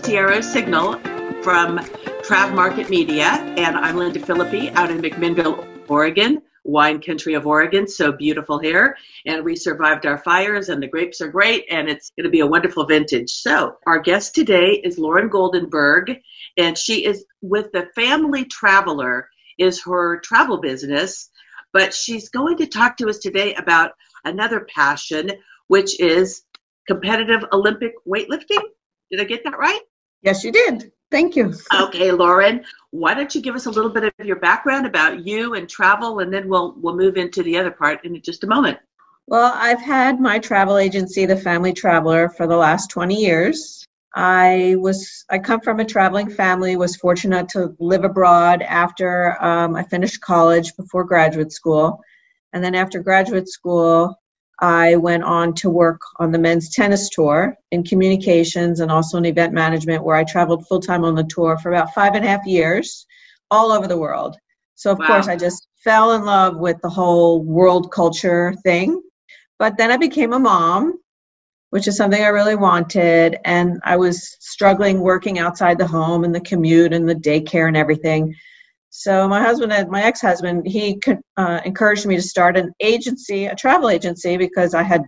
Tiaro Signal from Trav Market Media, and I'm Linda Philippi out in McMinnville, Oregon, wine country of Oregon. So beautiful here, and we survived our fires, and the grapes are great, and it's going to be a wonderful vintage. So our guest today is Lauren Goldenberg, and she is with the Family Traveler, is her travel business, but she's going to talk to us today about another passion, which is competitive Olympic weightlifting. Did I get that right? Yes, you did. Thank you. Okay, Lauren, why don't you give us a little bit of your background about you and travel, and then we'll we'll move into the other part in just a moment. Well, I've had my travel agency, The Family Traveler, for the last 20 years. I was I come from a traveling family. Was fortunate to live abroad after um, I finished college before graduate school, and then after graduate school, I went on to work on the men's tennis tour in communications and also in event management, where I traveled full time on the tour for about five and a half years all over the world. So, of wow. course, I just fell in love with the whole world culture thing. But then I became a mom, which is something I really wanted. And I was struggling working outside the home and the commute and the daycare and everything. So my husband, my ex-husband, he uh, encouraged me to start an agency, a travel agency, because I had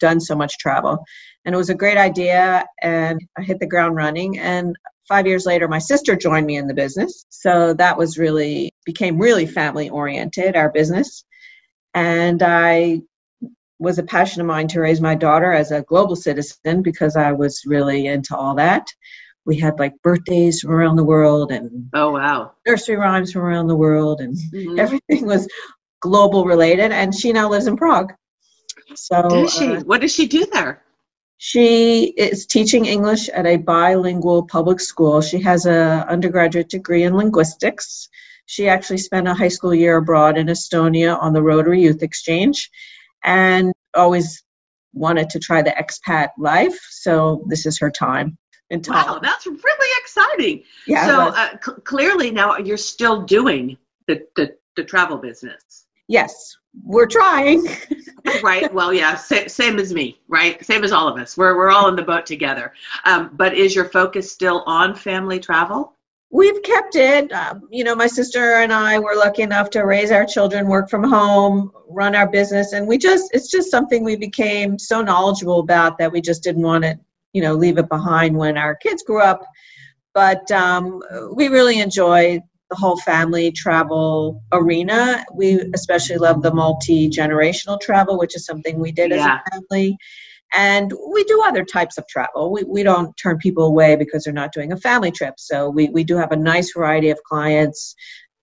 done so much travel, and it was a great idea. And I hit the ground running. And five years later, my sister joined me in the business. So that was really became really family oriented, our business. And I was a passion of mine to raise my daughter as a global citizen because I was really into all that we had like birthdays from around the world and oh wow. nursery rhymes from around the world and mm-hmm. everything was global related and she now lives in prague. So does she? uh, what does she do there? she is teaching english at a bilingual public school. She has a undergraduate degree in linguistics. She actually spent a high school year abroad in estonia on the rotary youth exchange and always wanted to try the expat life so this is her time Wow, that's really exciting. Yeah. So uh, c- clearly now you're still doing the, the, the travel business. Yes, we're trying. right. Well, yeah, sa- same as me, right? Same as all of us. We're, we're all in the boat together. Um, but is your focus still on family travel? We've kept it. Um, you know, my sister and I were lucky enough to raise our children, work from home, run our business, and we just, it's just something we became so knowledgeable about that we just didn't want it you know leave it behind when our kids grew up. But um, we really enjoy the whole family travel arena. We especially love the multi-generational travel which is something we did yeah. as a family. And we do other types of travel. We, we don't turn people away because they're not doing a family trip. So we, we do have a nice variety of clients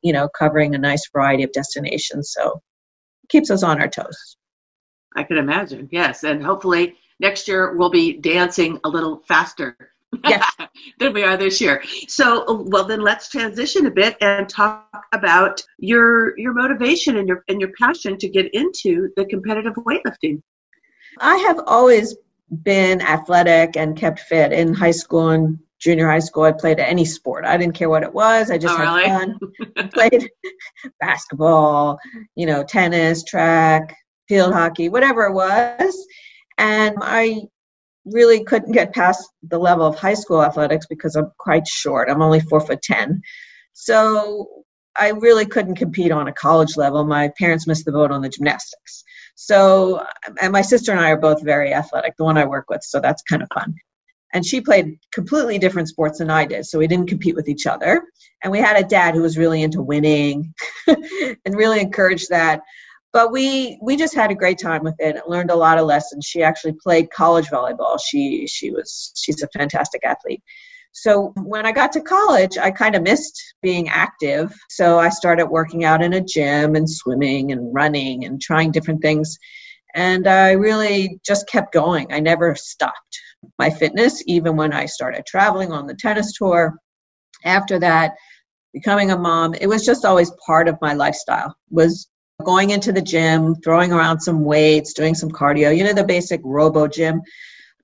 you know covering a nice variety of destinations. So it keeps us on our toes. I can imagine. Yes. And hopefully next year we'll be dancing a little faster yes. than we are this year. So, well, then let's transition a bit and talk about your your motivation and your and your passion to get into the competitive weightlifting. I have always been athletic and kept fit in high school and junior high school. I played any sport. I didn't care what it was. I just oh, had really? fun. I played basketball, you know, tennis, track, field hockey, whatever it was. And I really couldn't get past the level of high school athletics because I'm quite short. I'm only four foot ten. So I really couldn't compete on a college level. My parents missed the boat on the gymnastics. So, and my sister and I are both very athletic, the one I work with, so that's kind of fun. And she played completely different sports than I did, so we didn't compete with each other. And we had a dad who was really into winning and really encouraged that but we we just had a great time with it and learned a lot of lessons. She actually played college volleyball. She she was she's a fantastic athlete. So when i got to college i kind of missed being active. So i started working out in a gym and swimming and running and trying different things. And i really just kept going. I never stopped my fitness even when i started traveling on the tennis tour. After that becoming a mom it was just always part of my lifestyle was going into the gym, throwing around some weights, doing some cardio, you know, the basic globo gym.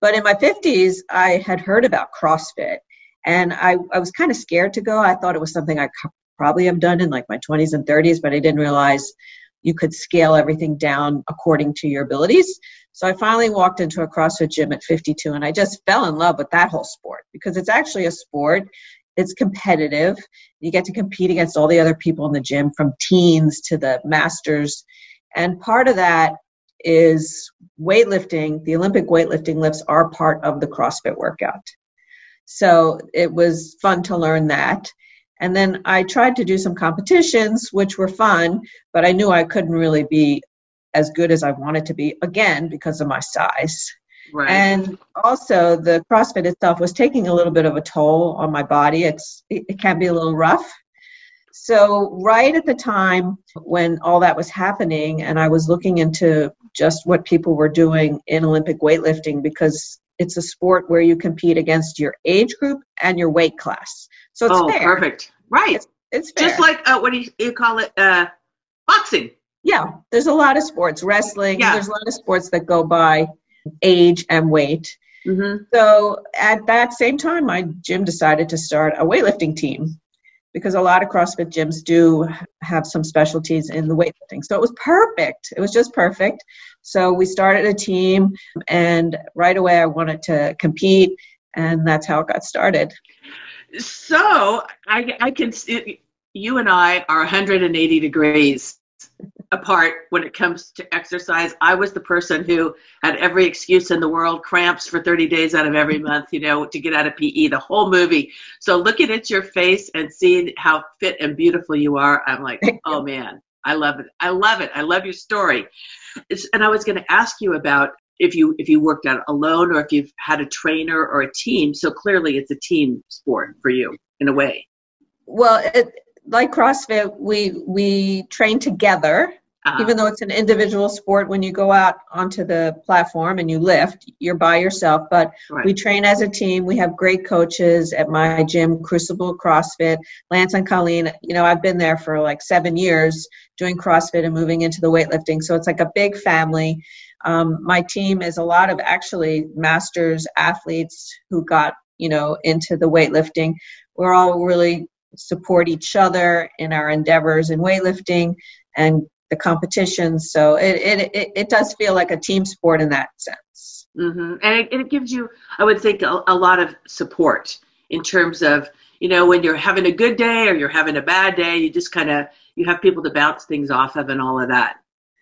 But in my 50s, I had heard about CrossFit and I, I was kind of scared to go. I thought it was something I probably have done in like my 20s and 30s, but I didn't realize you could scale everything down according to your abilities. So I finally walked into a CrossFit gym at 52 and I just fell in love with that whole sport because it's actually a sport. It's competitive. You get to compete against all the other people in the gym from teens to the masters. And part of that is weightlifting. The Olympic weightlifting lifts are part of the CrossFit workout. So it was fun to learn that. And then I tried to do some competitions, which were fun, but I knew I couldn't really be as good as I wanted to be, again, because of my size. Right. And also, the CrossFit itself was taking a little bit of a toll on my body. It's it, can be a little rough. So, right at the time when all that was happening, and I was looking into just what people were doing in Olympic weightlifting because it's a sport where you compete against your age group and your weight class. So it's oh, fair. perfect. Right. It's, it's just like uh, what do you, you call it? Uh, boxing yeah, there's a lot of sports, wrestling. Yeah. There's a lot of sports that go by age and weight. Mm-hmm. So at that same time, my gym decided to start a weightlifting team because a lot of CrossFit gyms do have some specialties in the weightlifting. So it was perfect. It was just perfect. So we started a team, and right away I wanted to compete, and that's how it got started. So I, I can, you and I are 180 degrees apart when it comes to exercise. I was the person who had every excuse in the world, cramps for 30 days out of every month, you know, to get out of PE, the whole movie. So looking at your face and seeing how fit and beautiful you are, I'm like, oh man, I love it. I love it. I love your story. It's, and I was going to ask you about if you if you worked out alone or if you've had a trainer or a team. So clearly, it's a team sport for you in a way. Well, it, like CrossFit, we we train together. Uh-huh. Even though it's an individual sport, when you go out onto the platform and you lift, you're by yourself. But right. we train as a team. We have great coaches at my gym, Crucible CrossFit, Lance and Colleen. You know, I've been there for like seven years doing CrossFit and moving into the weightlifting. So it's like a big family. Um, my team is a lot of actually masters athletes who got you know into the weightlifting. We're all really support each other in our endeavors in weightlifting and the competitions. So it, it, it, does feel like a team sport in that sense. Mm-hmm. And it, it, gives you, I would think, a, a lot of support in terms of, you know, when you're having a good day or you're having a bad day, you just kind of, you have people to bounce things off of and all of that.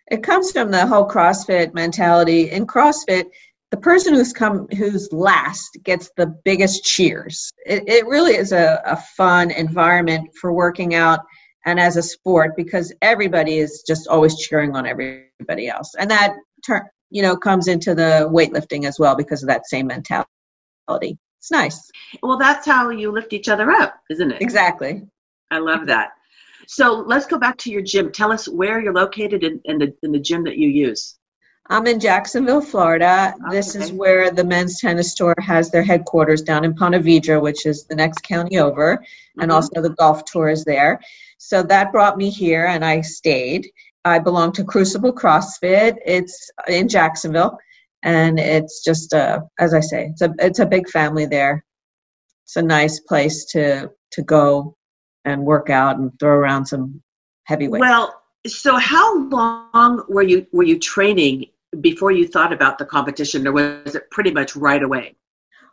It comes from the whole CrossFit mentality. In CrossFit, the person who's come who's last gets the biggest cheers. It, it really is a, a fun environment for working out and as a sport because everybody is just always cheering on everybody else, and that turn you know comes into the weightlifting as well because of that same mentality. It's nice. Well, that's how you lift each other up, isn't it? Exactly. I love that. So let's go back to your gym. Tell us where you're located in the in the gym that you use. I'm in Jacksonville, Florida. Oh, this okay. is where the men's tennis tour has their headquarters down in Ponte Vedra, which is the next county over, mm-hmm. and also the golf tour is there. So that brought me here, and I stayed. I belong to Crucible CrossFit. It's in Jacksonville, and it's just a, as I say, it's a it's a big family there. It's a nice place to to go and work out and throw around some heavy weights. Well, so how long were you were you training before you thought about the competition, or was it pretty much right away?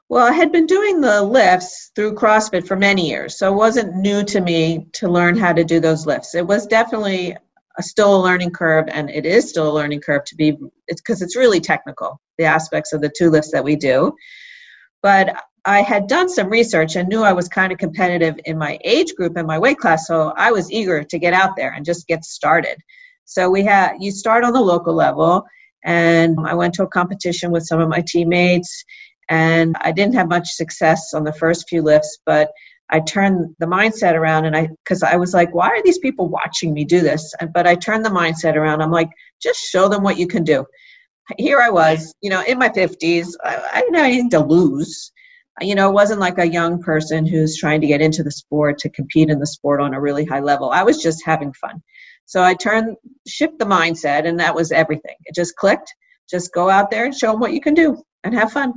Well, I had been doing the lifts through CrossFit for many years, so it wasn't new to me to learn how to do those lifts. It was definitely a, still a learning curve, and it is still a learning curve to be. It's because it's really technical, the aspects of the two lifts that we do. But I had done some research and knew I was kind of competitive in my age group and my weight class, so I was eager to get out there and just get started. So we had you start on the local level and I went to a competition with some of my teammates and I didn't have much success on the first few lifts, but I turned the mindset around and I because I was like, why are these people watching me do this? But I turned the mindset around. I'm like, just show them what you can do. Here I was, you know, in my 50s. I, I didn't have anything to lose. You know, it wasn't like a young person who's trying to get into the sport to compete in the sport on a really high level. I was just having fun. So I turned, shift the mindset, and that was everything. It just clicked. Just go out there and show them what you can do and have fun.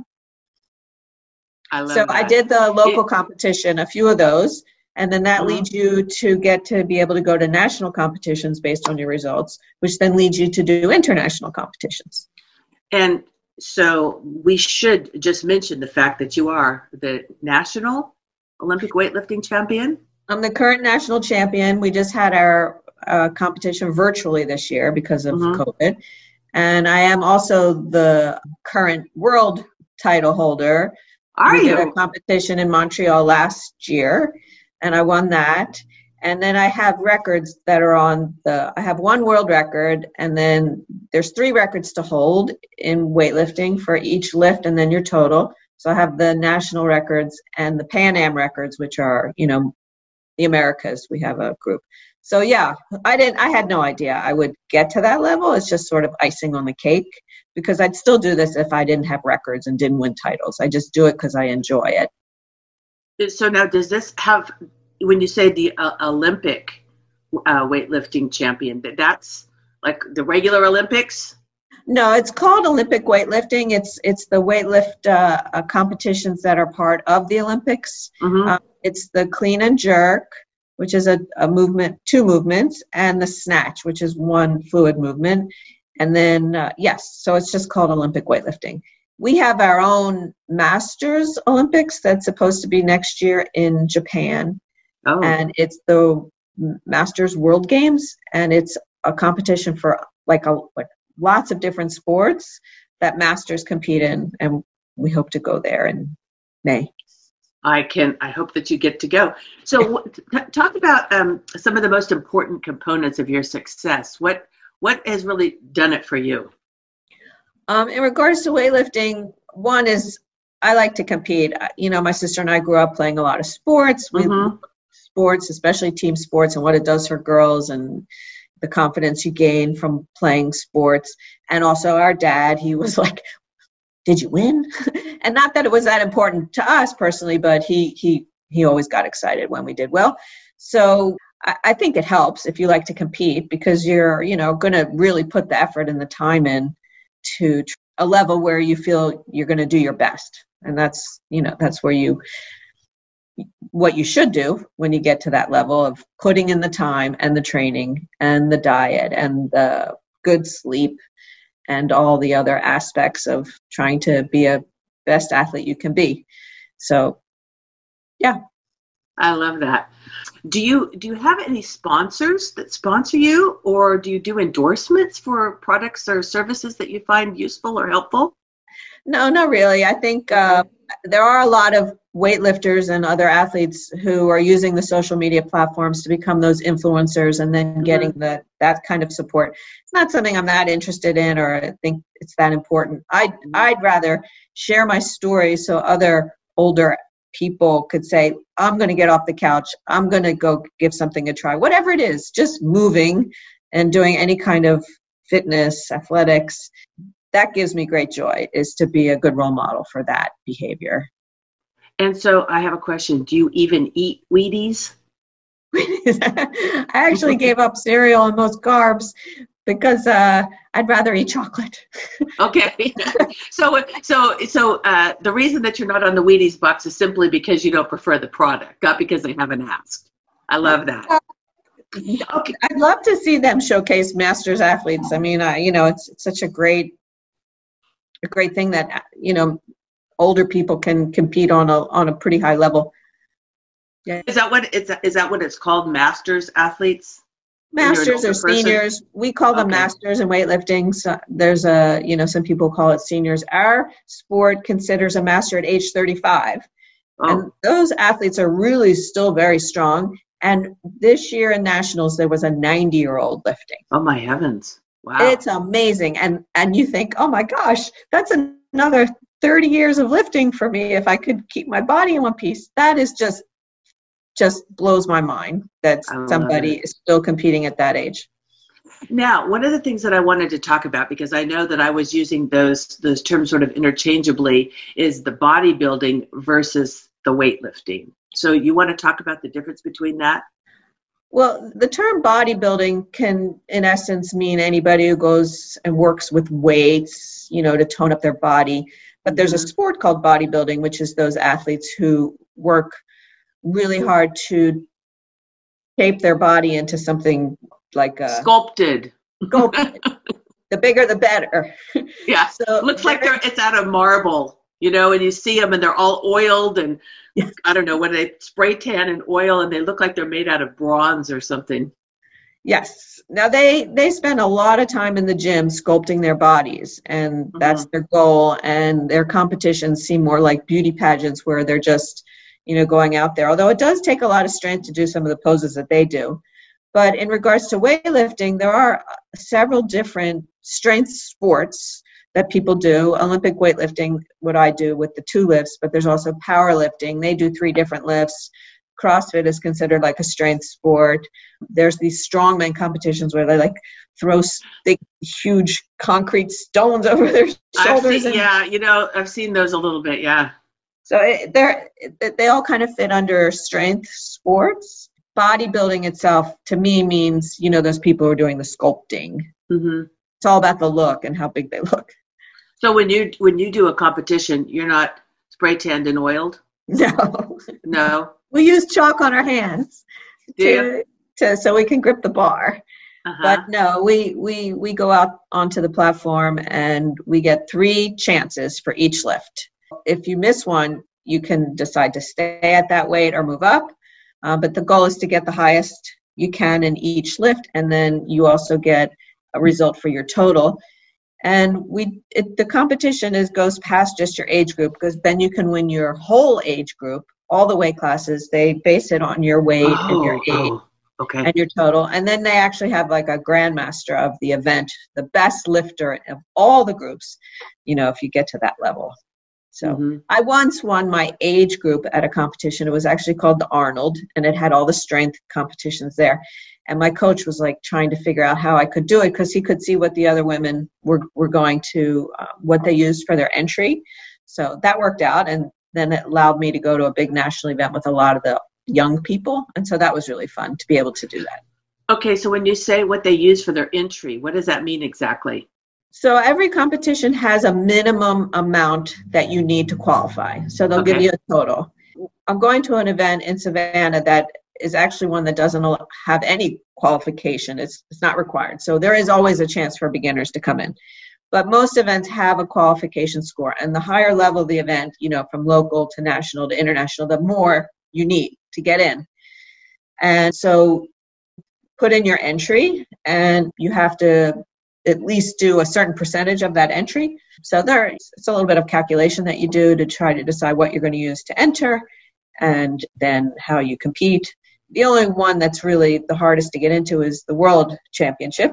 I love so that. I did the local it, competition, a few of those, and then that mm-hmm. leads you to get to be able to go to national competitions based on your results, which then leads you to do international competitions. And so we should just mention the fact that you are the national Olympic weightlifting champion. I'm the current national champion. We just had our uh, competition virtually this year because of mm-hmm. COVID. And I am also the current world title holder. Are we you? Did a competition in Montreal last year, and I won that. And then I have records that are on the. I have one world record, and then there's three records to hold in weightlifting for each lift, and then your total. So I have the national records and the Pan Am records, which are you know the Americas. We have a group. So yeah, I didn't. I had no idea I would get to that level. It's just sort of icing on the cake because I'd still do this if I didn't have records and didn't win titles. I just do it because I enjoy it. So now, does this have? When you say the uh, Olympic uh, weightlifting champion, that that's like the regular Olympics? No, it's called Olympic weightlifting. It's it's the weightlift uh, uh competitions that are part of the Olympics. Mm-hmm. Uh, it's the clean and jerk, which is a, a movement, two movements, and the snatch, which is one fluid movement. And then, uh, yes, so it's just called Olympic weightlifting. We have our own Masters Olympics that's supposed to be next year in Japan. Oh. And it's the Masters World Games, and it's a competition for like a like lots of different sports that Masters compete in, and we hope to go there in May. I can. I hope that you get to go. So, t- talk about um, some of the most important components of your success. What what has really done it for you? Um, in regards to weightlifting, one is I like to compete. You know, my sister and I grew up playing a lot of sports. We mm-hmm. sports, especially team sports, and what it does for girls, and the confidence you gain from playing sports. And also, our dad, he was like, did you win? and not that it was that important to us personally, but he he he always got excited when we did well. So I, I think it helps if you like to compete because you're you know going to really put the effort and the time in to a level where you feel you're going to do your best, and that's you know that's where you what you should do when you get to that level of putting in the time and the training and the diet and the good sleep and all the other aspects of trying to be a best athlete you can be. So, yeah. I love that. Do you do you have any sponsors that sponsor you, or do you do endorsements for products or services that you find useful or helpful? No, not really. I think uh, there are a lot of weightlifters and other athletes who are using the social media platforms to become those influencers and then mm-hmm. getting the that kind of support. It's not something I'm that interested in or I think it's that important. I'd mm-hmm. I'd rather share my story so other older people could say, I'm going to get off the couch. I'm going to go give something a try. Whatever it is, just moving and doing any kind of fitness, athletics, that gives me great joy is to be a good role model for that behavior. And so I have a question. Do you even eat Wheaties? I actually gave up cereal and most carbs because uh, I'd rather eat chocolate. okay. so so so uh, the reason that you're not on the Wheaties box is simply because you don't prefer the product, not because they haven't asked. I love that. Uh, okay. I'd love to see them showcase masters athletes. I mean, I, you know, it's, it's such a great a great thing that you know older people can compete on a on a pretty high level. Yeah. Is that what it's is that what it's called? Masters athletes. Masters or person? seniors. We call them okay. masters in weightlifting. So there's a you know some people call it seniors. Our sport considers a master at age 35, oh. and those athletes are really still very strong. And this year in nationals, there was a 90 year old lifting. Oh my heavens! Wow. It's amazing. And and you think, oh my gosh, that's another 30 years of lifting for me if I could keep my body in one piece. That is just just blows my mind that somebody is still competing at that age. Now, one of the things that I wanted to talk about because I know that I was using those those terms sort of interchangeably is the bodybuilding versus the weightlifting. So you want to talk about the difference between that? Well, the term bodybuilding can, in essence, mean anybody who goes and works with weights, you know, to tone up their body. But there's a mm-hmm. sport called bodybuilding, which is those athletes who work really hard to shape their body into something like a sculpted. Sculpted. the bigger the better. Yeah. so it looks like they're it's out of marble, you know, and you see them and they're all oiled and I don't know when they spray tan and oil and they look like they're made out of bronze or something. Yes. Now they they spend a lot of time in the gym sculpting their bodies and mm-hmm. that's their goal and their competitions seem more like beauty pageants where they're just, you know, going out there. Although it does take a lot of strength to do some of the poses that they do. But in regards to weightlifting, there are several different strength sports that people do. Olympic weightlifting, what I do with the two lifts, but there's also powerlifting. They do three different lifts. CrossFit is considered like a strength sport. There's these strongman competitions where they like throw big, huge concrete stones over their shoulders. Seen, and, yeah, you know, I've seen those a little bit. Yeah. So they're they all kind of fit under strength sports. Bodybuilding itself, to me, means you know those people who are doing the sculpting. Mm-hmm. It's all about the look and how big they look. So when you when you do a competition, you're not spray tanned and oiled. No. No. We use chalk on our hands to, to so we can grip the bar. Uh-huh. But no, we we we go out onto the platform and we get three chances for each lift. If you miss one, you can decide to stay at that weight or move up. Uh, but the goal is to get the highest you can in each lift, and then you also get a result for your total and we it, the competition is goes past just your age group because then you can win your whole age group all the weight classes. They base it on your weight oh, and your age oh, okay. and your total. And then they actually have like a grandmaster of the event the best lifter of all the groups you know if you get to that level so mm-hmm. I once won my age group at a competition. It was actually called the Arnold, and it had all the strength competitions there and my coach was like trying to figure out how I could do it because he could see what the other women were were going to uh, what they used for their entry. So that worked out, and then it allowed me to go to a big national event with a lot of the young people, and so that was really fun to be able to do that. Okay, so when you say what they use for their entry, what does that mean exactly? So every competition has a minimum amount that you need to qualify. So they'll okay. give you a total. I'm going to an event in Savannah that is actually one that doesn't have any qualification. It's, it's not required. So there is always a chance for beginners to come in. But most events have a qualification score. And the higher level of the event, you know, from local to national to international, the more you need to get in. And so put in your entry and you have to at least do a certain percentage of that entry. So there it's a little bit of calculation that you do to try to decide what you're going to use to enter and then how you compete the only one that's really the hardest to get into is the world championship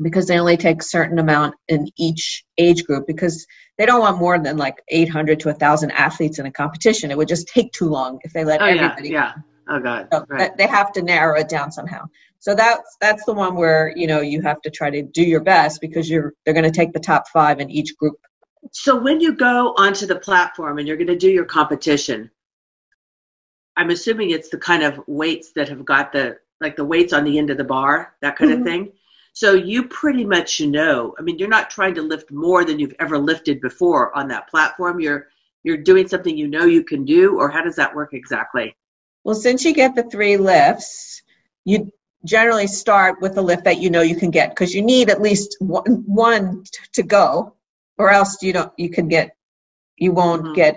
because they only take a certain amount in each age group because they don't want more than like 800 to 1000 athletes in a competition it would just take too long if they let oh, everybody yeah, yeah. Oh god so right. they have to narrow it down somehow so that's that's the one where you know you have to try to do your best because you're they're going to take the top five in each group so when you go onto the platform and you're going to do your competition I'm assuming it's the kind of weights that have got the like the weights on the end of the bar, that kind mm-hmm. of thing. So you pretty much know. I mean, you're not trying to lift more than you've ever lifted before on that platform. You're you're doing something you know you can do, or how does that work exactly? Well, since you get the three lifts, you generally start with the lift that you know you can get because you need at least one, one to go, or else you don't you can get you won't mm-hmm. get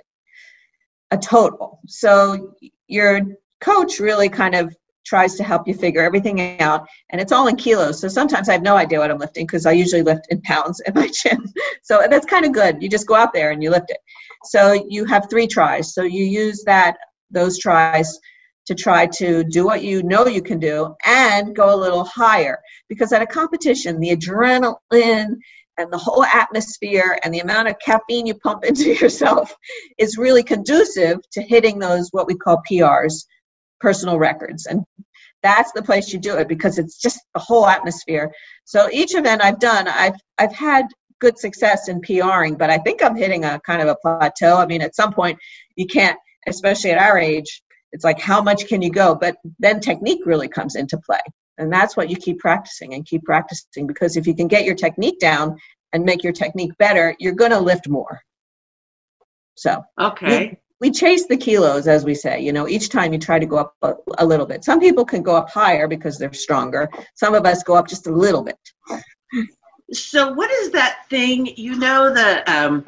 a total. So your coach really kind of tries to help you figure everything out and it's all in kilos. So sometimes i have no idea what i'm lifting because i usually lift in pounds in my gym. So that's kind of good. You just go out there and you lift it. So you have three tries. So you use that those tries to try to do what you know you can do and go a little higher because at a competition the adrenaline and the whole atmosphere and the amount of caffeine you pump into yourself is really conducive to hitting those what we call PRs, personal records. And that's the place you do it because it's just the whole atmosphere. So each event I've done, I've I've had good success in PRing, but I think I'm hitting a kind of a plateau. I mean, at some point you can't, especially at our age, it's like how much can you go? But then technique really comes into play. And that's what you keep practicing and keep practicing because if you can get your technique down and make your technique better, you're going to lift more. So, okay. We, we, chase the kilos, as we say. You know, each time you try to go up a, a little bit. Some people can go up higher because they're stronger. Some of us go up just a little bit. So, what is that thing? You know, the um,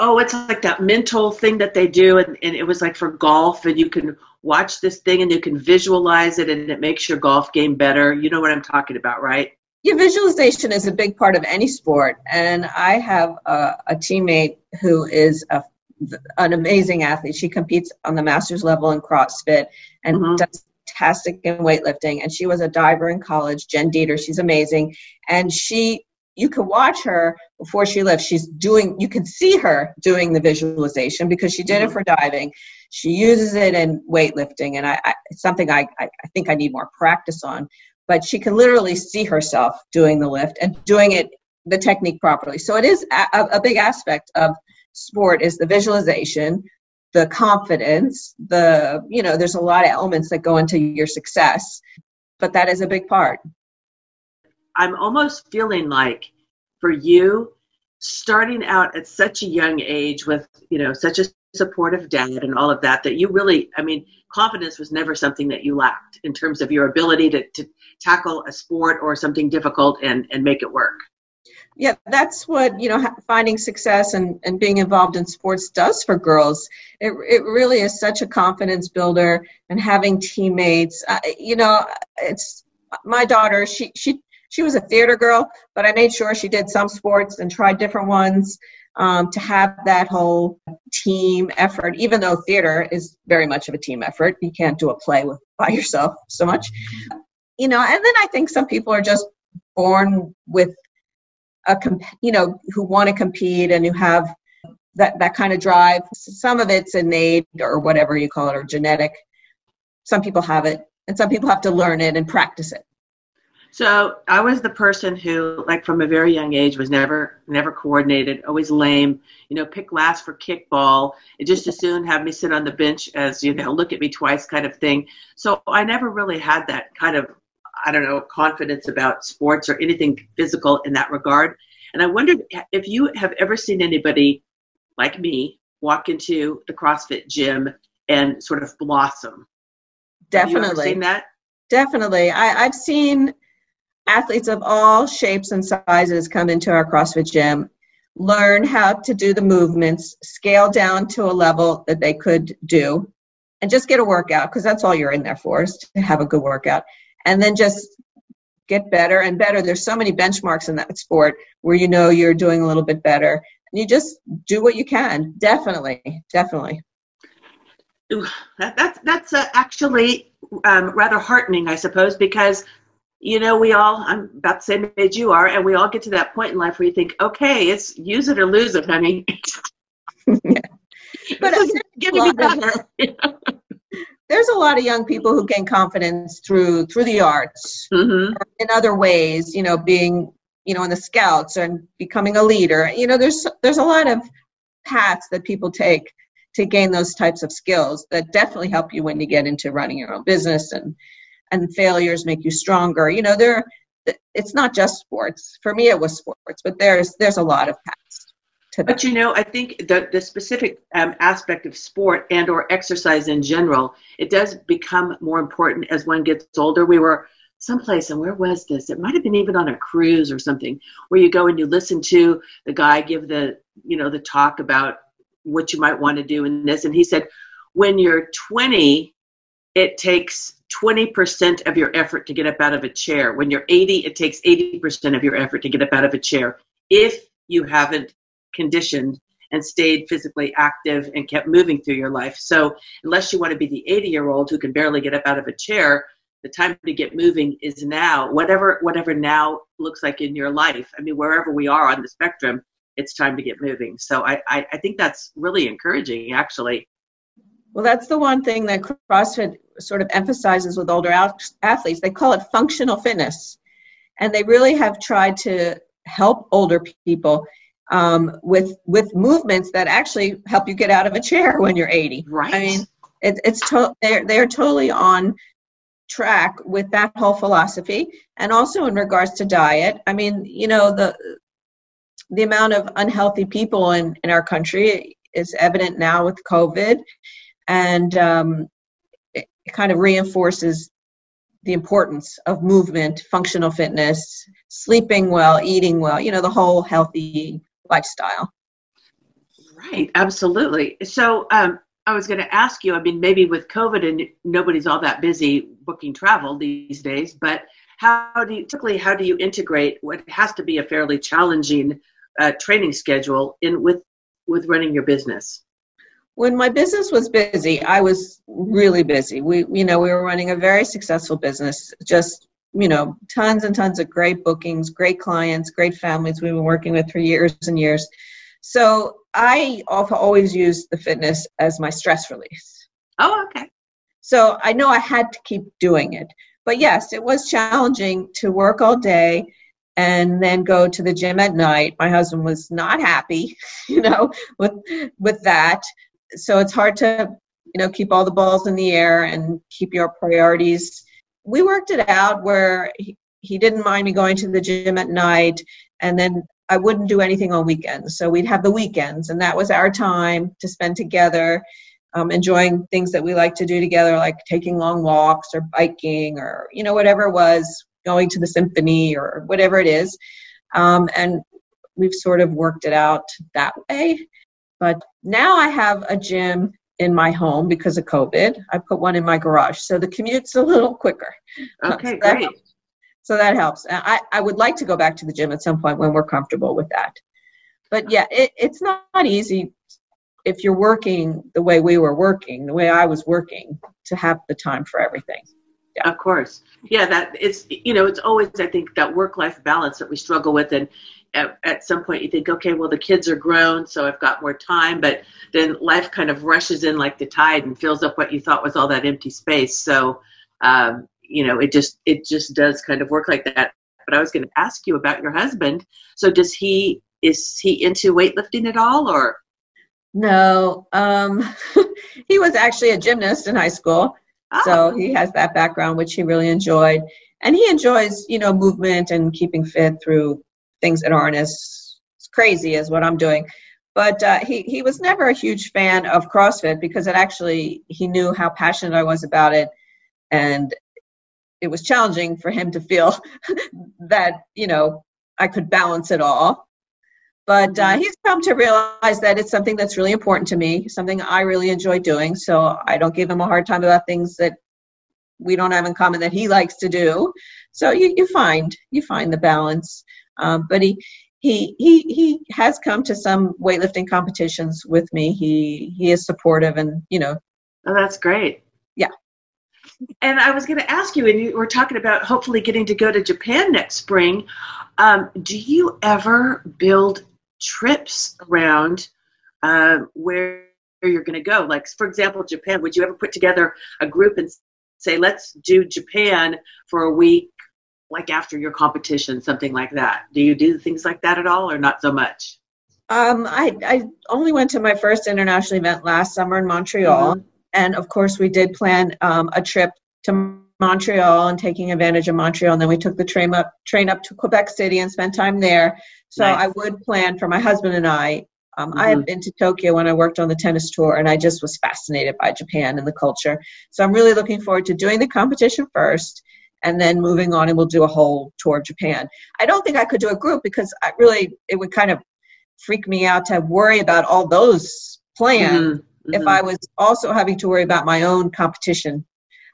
oh, it's like that mental thing that they do, and, and it was like for golf, and you can watch this thing and you can visualize it, and it makes your golf game better. You know what I'm talking about, right? Yeah, visualization is a big part of any sport, and I have a, a teammate who is a, an amazing athlete. She competes on the master's level in CrossFit and mm-hmm. does fantastic in weightlifting. And she was a diver in college, Jen Dieter. She's amazing, and she you can watch her before she lifts. She's doing, you can see her doing the visualization because she did it mm-hmm. for diving. She uses it in weightlifting, and I, I it's something I, I, I think I need more practice on. But she can literally see herself doing the lift and doing it the technique properly. So it is a, a big aspect of sport is the visualization, the confidence, the you know, there's a lot of elements that go into your success, but that is a big part. I'm almost feeling like for you, starting out at such a young age with, you know, such a supportive dad and all of that, that you really, I mean, confidence was never something that you lacked in terms of your ability to, to tackle a sport or something difficult and, and make it work. Yeah, that's what, you know, finding success and, and being involved in sports does for girls. It, it really is such a confidence builder and having teammates. Uh, you know, it's my daughter, she, she, she was a theater girl, but I made sure she did some sports and tried different ones um, to have that whole team effort. Even though theater is very much of a team effort, you can't do a play with by yourself so much. You know, and then I think some people are just born with a comp- you know who want to compete and who have that that kind of drive. Some of it's innate or whatever you call it or genetic. Some people have it, and some people have to learn it and practice it. So I was the person who, like from a very young age, was never never coordinated, always lame. You know, pick last for kickball. It just as soon have me sit on the bench as you know, look at me twice kind of thing. So I never really had that kind of, I don't know, confidence about sports or anything physical in that regard. And I wondered if you have ever seen anybody like me walk into the CrossFit gym and sort of blossom. Definitely. seen that? Definitely. I, I've seen athletes of all shapes and sizes come into our CrossFit gym, learn how to do the movements, scale down to a level that they could do, and just get a workout because that's all you're in there for is to have a good workout. And then just get better and better. There's so many benchmarks in that sport where you know you're doing a little bit better. And you just do what you can. Definitely, definitely. Ooh, that, that's that's uh, actually um, rather heartening, I suppose, because you know, we all, I'm about the same age you are, and we all get to that point in life where you think, okay, it's use it or lose it, honey. but give me better. there's a lot of young people who gain confidence through through the arts mm-hmm. in other ways you know being you know in the scouts and becoming a leader you know there's there's a lot of paths that people take to gain those types of skills that definitely help you when you get into running your own business and and failures make you stronger. You know, there it's not just sports. For me, it was sports, but there's there's a lot of past. To but you know, I think the the specific um, aspect of sport and or exercise in general, it does become more important as one gets older. We were someplace and where was this it might have been even on a cruise or something where you go and you listen to the guy give the you know the talk about what you might want to do in this and he said when you're 20 it takes 20% of your effort to get up out of a chair. When you're 80, it takes 80% of your effort to get up out of a chair if you haven't conditioned and stayed physically active and kept moving through your life. So, unless you want to be the 80 year old who can barely get up out of a chair, the time to get moving is now. Whatever whatever now looks like in your life. I mean, wherever we are on the spectrum, it's time to get moving. So I, I, I think that's really encouraging actually. Well, that's the one thing that CrossFit sort of emphasizes with older athletes. They call it functional fitness. And they really have tried to help older people um, with with movements that actually help you get out of a chair when you're 80. Right. I mean, it, it's to, they're they're totally on track with that whole philosophy, and also in regards to diet. I mean, you know the the amount of unhealthy people in in our country is evident now with COVID and um, it kind of reinforces the importance of movement, functional fitness, sleeping well, eating well, you know, the whole healthy lifestyle. Right, absolutely. So um, I was going to ask you, I mean, maybe with COVID and nobody's all that busy booking travel these days, but how do you typically how do you integrate what has to be a fairly challenging uh, training schedule in with with running your business? When my business was busy, I was really busy. We, you know, we were running a very successful business, just, you know, tons and tons of great bookings, great clients, great families we've been working with for years and years. So I always used the fitness as my stress release. Oh, okay. So I know I had to keep doing it. But yes, it was challenging to work all day and then go to the gym at night. My husband was not happy, you know, with with that so it's hard to you know keep all the balls in the air and keep your priorities. We worked it out where he, he didn't mind me going to the gym at night and then i wouldn't do anything on weekends. So we'd have the weekends and that was our time to spend together um, enjoying things that we like to do together like taking long walks or biking or you know whatever it was going to the symphony or whatever it is. Um, and we've sort of worked it out that way but now I have a gym in my home because of COVID. I put one in my garage, so the commute's a little quicker. Okay, so great. Helps. So that helps. I, I would like to go back to the gym at some point when we're comfortable with that. But yeah, it, it's not easy if you're working the way we were working, the way I was working, to have the time for everything. Yeah. Of course. Yeah, that it's you know, it's always I think that work life balance that we struggle with and at, at some point you think, okay, well, the kids are grown, so I've got more time, but then life kind of rushes in like the tide and fills up what you thought was all that empty space. So, um, you know, it just it just does kind of work like that. But I was going to ask you about your husband. So, does he is he into weightlifting at all, or? No, um, he was actually a gymnast in high school, ah. so he has that background, which he really enjoyed, and he enjoys, you know, movement and keeping fit through things that aren't as crazy as what I'm doing. But uh, he, he was never a huge fan of CrossFit because it actually, he knew how passionate I was about it. And it was challenging for him to feel that, you know, I could balance it all. But uh, mm-hmm. he's come to realize that it's something that's really important to me, something I really enjoy doing. So I don't give him a hard time about things that we don't have in common that he likes to do. So you, you find you find the balance. Um, but he he he he has come to some weightlifting competitions with me. He he is supportive, and you know. Oh, that's great. Yeah. And I was going to ask you, and you were talking about hopefully getting to go to Japan next spring. Um, do you ever build trips around uh, where you're going to go? Like, for example, Japan. Would you ever put together a group and say, let's do Japan for a week like after your competition, something like that? Do you do things like that at all, or not so much? Um, I I only went to my first international event last summer in Montreal, mm-hmm. and of course we did plan um, a trip to Montreal and taking advantage of Montreal, and then we took the train up train up to Quebec City and spent time there. So nice. I would plan for my husband and I. Um, mm-hmm. I have been to Tokyo when I worked on the tennis tour, and I just was fascinated by Japan and the culture. So I'm really looking forward to doing the competition first and then moving on and we'll do a whole tour of Japan. I don't think I could do a group because I really it would kind of freak me out to worry about all those plans mm-hmm. Mm-hmm. if I was also having to worry about my own competition.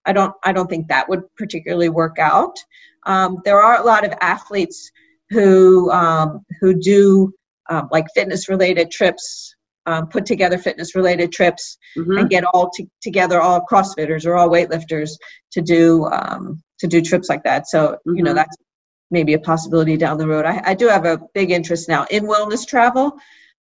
I don't I don't think that would particularly work out. Um, there are a lot of athletes who um, who do um, like fitness related trips um, put together fitness related trips mm-hmm. and get all t- together all crossfitters or all weightlifters to do um, to do trips like that so mm-hmm. you know mm-hmm. that's maybe a possibility down the road I, I do have a big interest now in wellness travel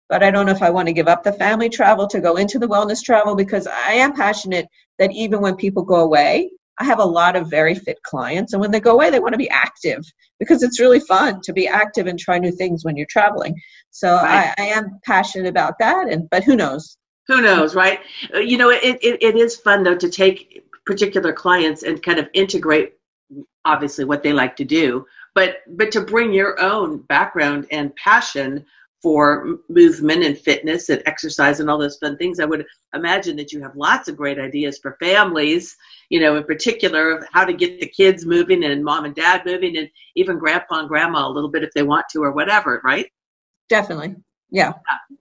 but i don't know if i want to give up the family travel to go into the wellness travel because i am passionate that even when people go away I have a lot of very fit clients, and when they go away, they want to be active because it's really fun to be active and try new things when you're traveling. So right. I, I, am passionate about that, and but who knows? Who knows, right? Uh, you know, it, it, it is fun though to take particular clients and kind of integrate, obviously, what they like to do, but but to bring your own background and passion for movement and fitness and exercise and all those fun things. I would imagine that you have lots of great ideas for families, you know, in particular of how to get the kids moving and mom and dad moving and even grandpa and grandma a little bit if they want to or whatever, right? Definitely. Yeah. yeah.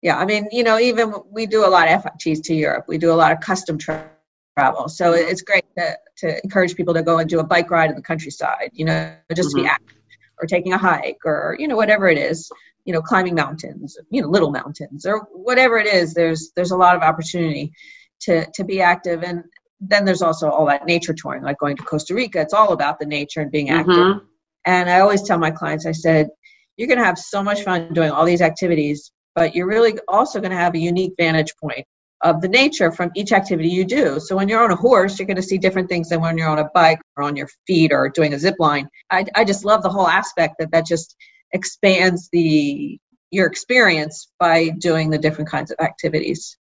Yeah, I mean, you know, even we do a lot of FITs to Europe. We do a lot of custom travel. So it's great to, to encourage people to go and do a bike ride in the countryside, you know, just mm-hmm. to be active or taking a hike or you know whatever it is you know climbing mountains you know little mountains or whatever it is there's there's a lot of opportunity to to be active. And then there's also all that nature touring like going to costa rica. It's all about the nature and being active. Mm-hmm. and i always tell my clients i said you're going to have so much fun doing all these activities but you're really also going to have a unique vantage point of the nature from each activity you do. So when you're on a horse, you're going to see different things than when you're on a bike or on your feet or doing a zip line. I, I just love the whole aspect that that just expands the your experience by doing the different kinds of activities.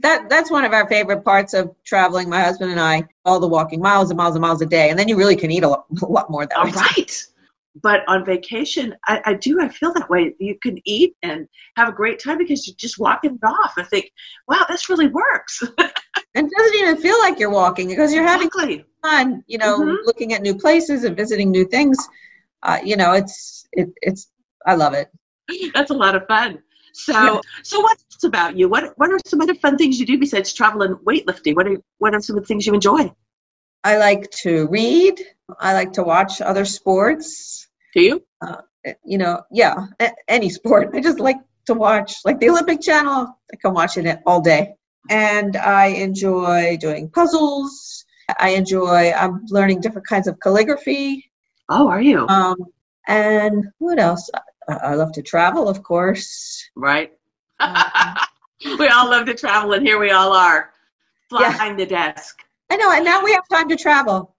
That that's one of our favorite parts of traveling. My husband and I, all the walking miles and miles and miles a day, and then you really can eat a lot, a lot more that way. Right but on vacation I, I, do i feel that way. You can eat and have a great time because you're just walking it off i think wow this really works. And doesn't even feel like you're walking because you're having exactly. fun you know mm-hmm. looking at new places and visiting new things. Uh, you know it's it, it's i love it. That's a lot of fun. So yeah. so what's about you? What what are some other fun things you do besides travel and weightlifting? What are what are some of the things you enjoy? I like to read. I like to watch other sports do you? Uh, you know, yeah, any sport. I just like to watch, like the Olympic Channel. I can watch it all day, and I enjoy doing puzzles. I enjoy. I'm learning different kinds of calligraphy. Oh, are you? Um, and what else? I, I love to travel, of course. Right. Um, we all love to travel, and here we all are, flying yeah. the desk. I know, and now we have time to travel.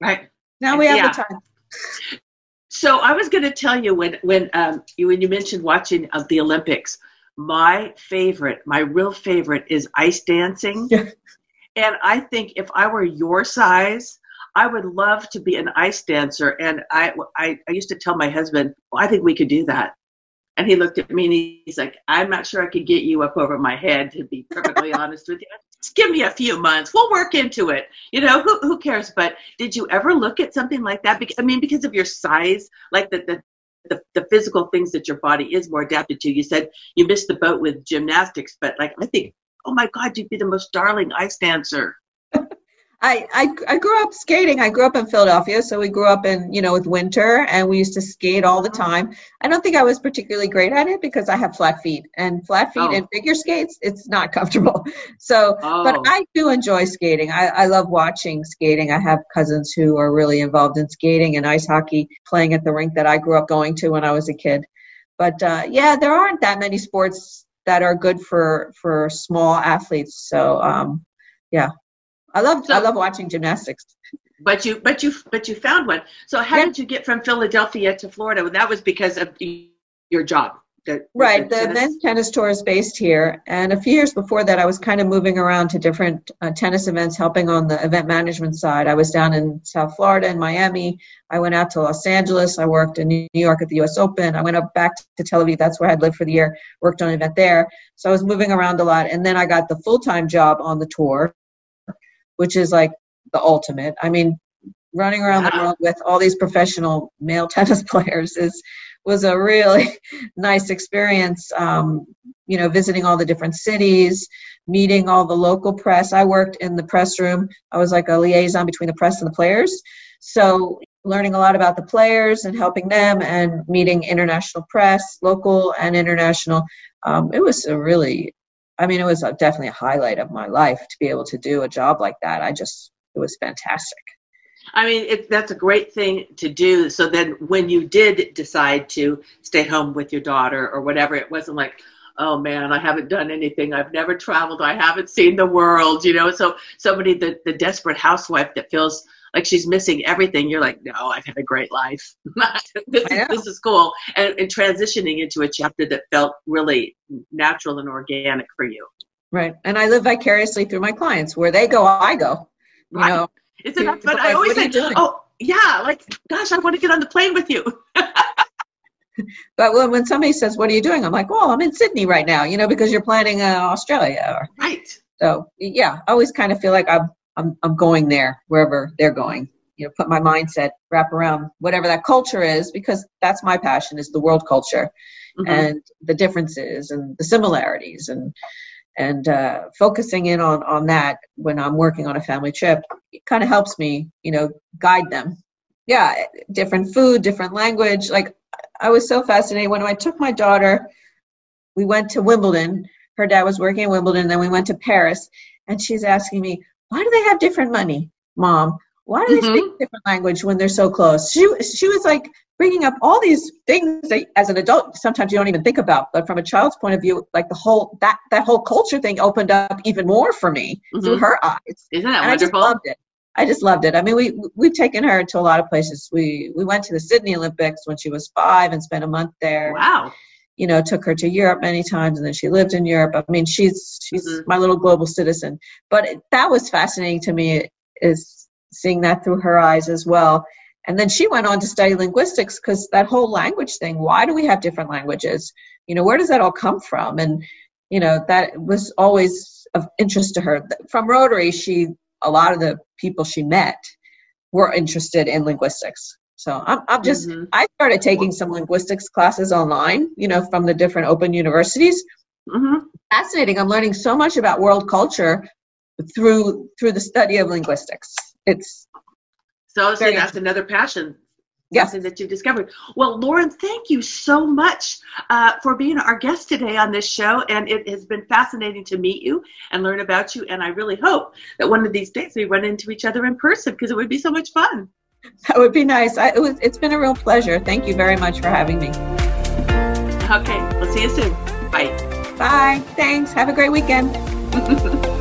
Right. Now we have yeah. the time. So I was going to tell you when when um, you when you mentioned watching of the Olympics, my favorite, my real favorite, is ice dancing. Yeah. And I think if I were your size, I would love to be an ice dancer. And I, I, I used to tell my husband, well, I think we could do that. And he looked at me and he's like, I'm not sure I could get you up over my head, to be perfectly honest with you. Give me a few months. We'll work into it. You know, who, who cares? But did you ever look at something like that? Because, I mean, because of your size, like the, the, the, the physical things that your body is more adapted to. You said you missed the boat with gymnastics, but like, I think, oh my God, you'd be the most darling ice dancer. I, I, I grew up skating. I grew up in Philadelphia, so we grew up in, you know, with winter and we used to skate all the time. I don't think I was particularly great at it because I have flat feet and flat feet oh. and figure skates, it's not comfortable. So, oh. but I do enjoy skating. I, I love watching skating. I have cousins who are really involved in skating and ice hockey playing at the rink that I grew up going to when I was a kid. But uh, yeah, there aren't that many sports that are good for, for small athletes. So, um, yeah, I love so, I love watching gymnastics. But you but you but you found one. So how yeah. did you get from Philadelphia to Florida? Well, that was because of your job. The, right. The, the men's tennis tour is based here. And a few years before that, I was kind of moving around to different uh, tennis events, helping on the event management side. I was down in South Florida and Miami. I went out to Los Angeles. I worked in New York at the US Open. I went up back to Tel Aviv. That's where I'd lived for the year, worked on an event there. So I was moving around a lot. And then I got the full time job on the tour which is like the ultimate. I mean, running around the world with all these professional male tennis players is was a really nice experience. Um, you know, visiting all the different cities, meeting all the local press. I worked in the press room. I was like a liaison between the press and the players. So learning a lot about the players and helping them and meeting international press, local and international. Um, it was a really I mean, it was a, definitely a highlight of my life to be able to do a job like that. I just, it was fantastic. I mean, it, that's a great thing to do. So then, when you did decide to stay home with your daughter or whatever, it wasn't like, oh man, I haven't done anything. I've never traveled. I haven't seen the world. You know, so somebody, the the desperate housewife that feels like she's missing everything. You're like, no, I've had a great life. this, is, this is cool. And, and transitioning into a chapter that felt really natural and organic for you. Right. And I live vicariously through my clients. Where they go, I go. You right. know, Isn't that fun? I always say, oh, yeah, like, gosh, I want to get on the plane with you. but when, when somebody says, "What are you doing?" I'm like, "Well, I'm in Sydney right now," you know, because you're planning uh, Australia. Right. So yeah, I always kind of feel like I'm I'm I'm going there wherever they're going. You know, put my mindset wrap around whatever that culture is because that's my passion is the world culture mm-hmm. and the differences and the similarities and and uh, focusing in on on that when I'm working on a family trip it kind of helps me you know guide them yeah different food different language like I was so fascinated when I took my daughter we went to Wimbledon her dad was working in Wimbledon and then we went to Paris and she's asking me why do they have different money mom? Why do they mm-hmm. speak different language when they're so close? She she was like bringing up all these things that as an adult sometimes you don't even think about but from a child's point of view like the whole that that whole culture thing opened up even more for me mm-hmm. through her eyes. Isn't that and wonderful i just loved it. I just loved it. I mean we we've taken her to a lot of places. We we went to the sydney olympics when she was five and spent a month there. Wow you know took her to europe many times and then she lived in europe i mean she's she's mm-hmm. my little global citizen but it, that was fascinating to me is seeing that through her eyes as well and then she went on to study linguistics because that whole language thing, why do we have different languages? You know, where does that all come from? And, you know, that was always of interest to her. From Rotary, she, a lot of the people she met were interested in linguistics. So I'm, I'm just, mm-hmm. I started taking some linguistics classes online, you know, from the different open universities. Mm-hmm. Fascinating. I'm learning so much about world culture through through the study of linguistics. It's so, so that's another passion yes. something that you discovered. Well, Lauren, thank you so much uh, for being our guest today on this show. And it has been fascinating to meet you and learn about you. And I really hope that one of these days we run into each other in person because it would be so much fun. That would be nice. I, it was, it's been a real pleasure. Thank you very much for having me. Okay, we'll see you soon. Bye. Bye. Thanks. Have a great weekend.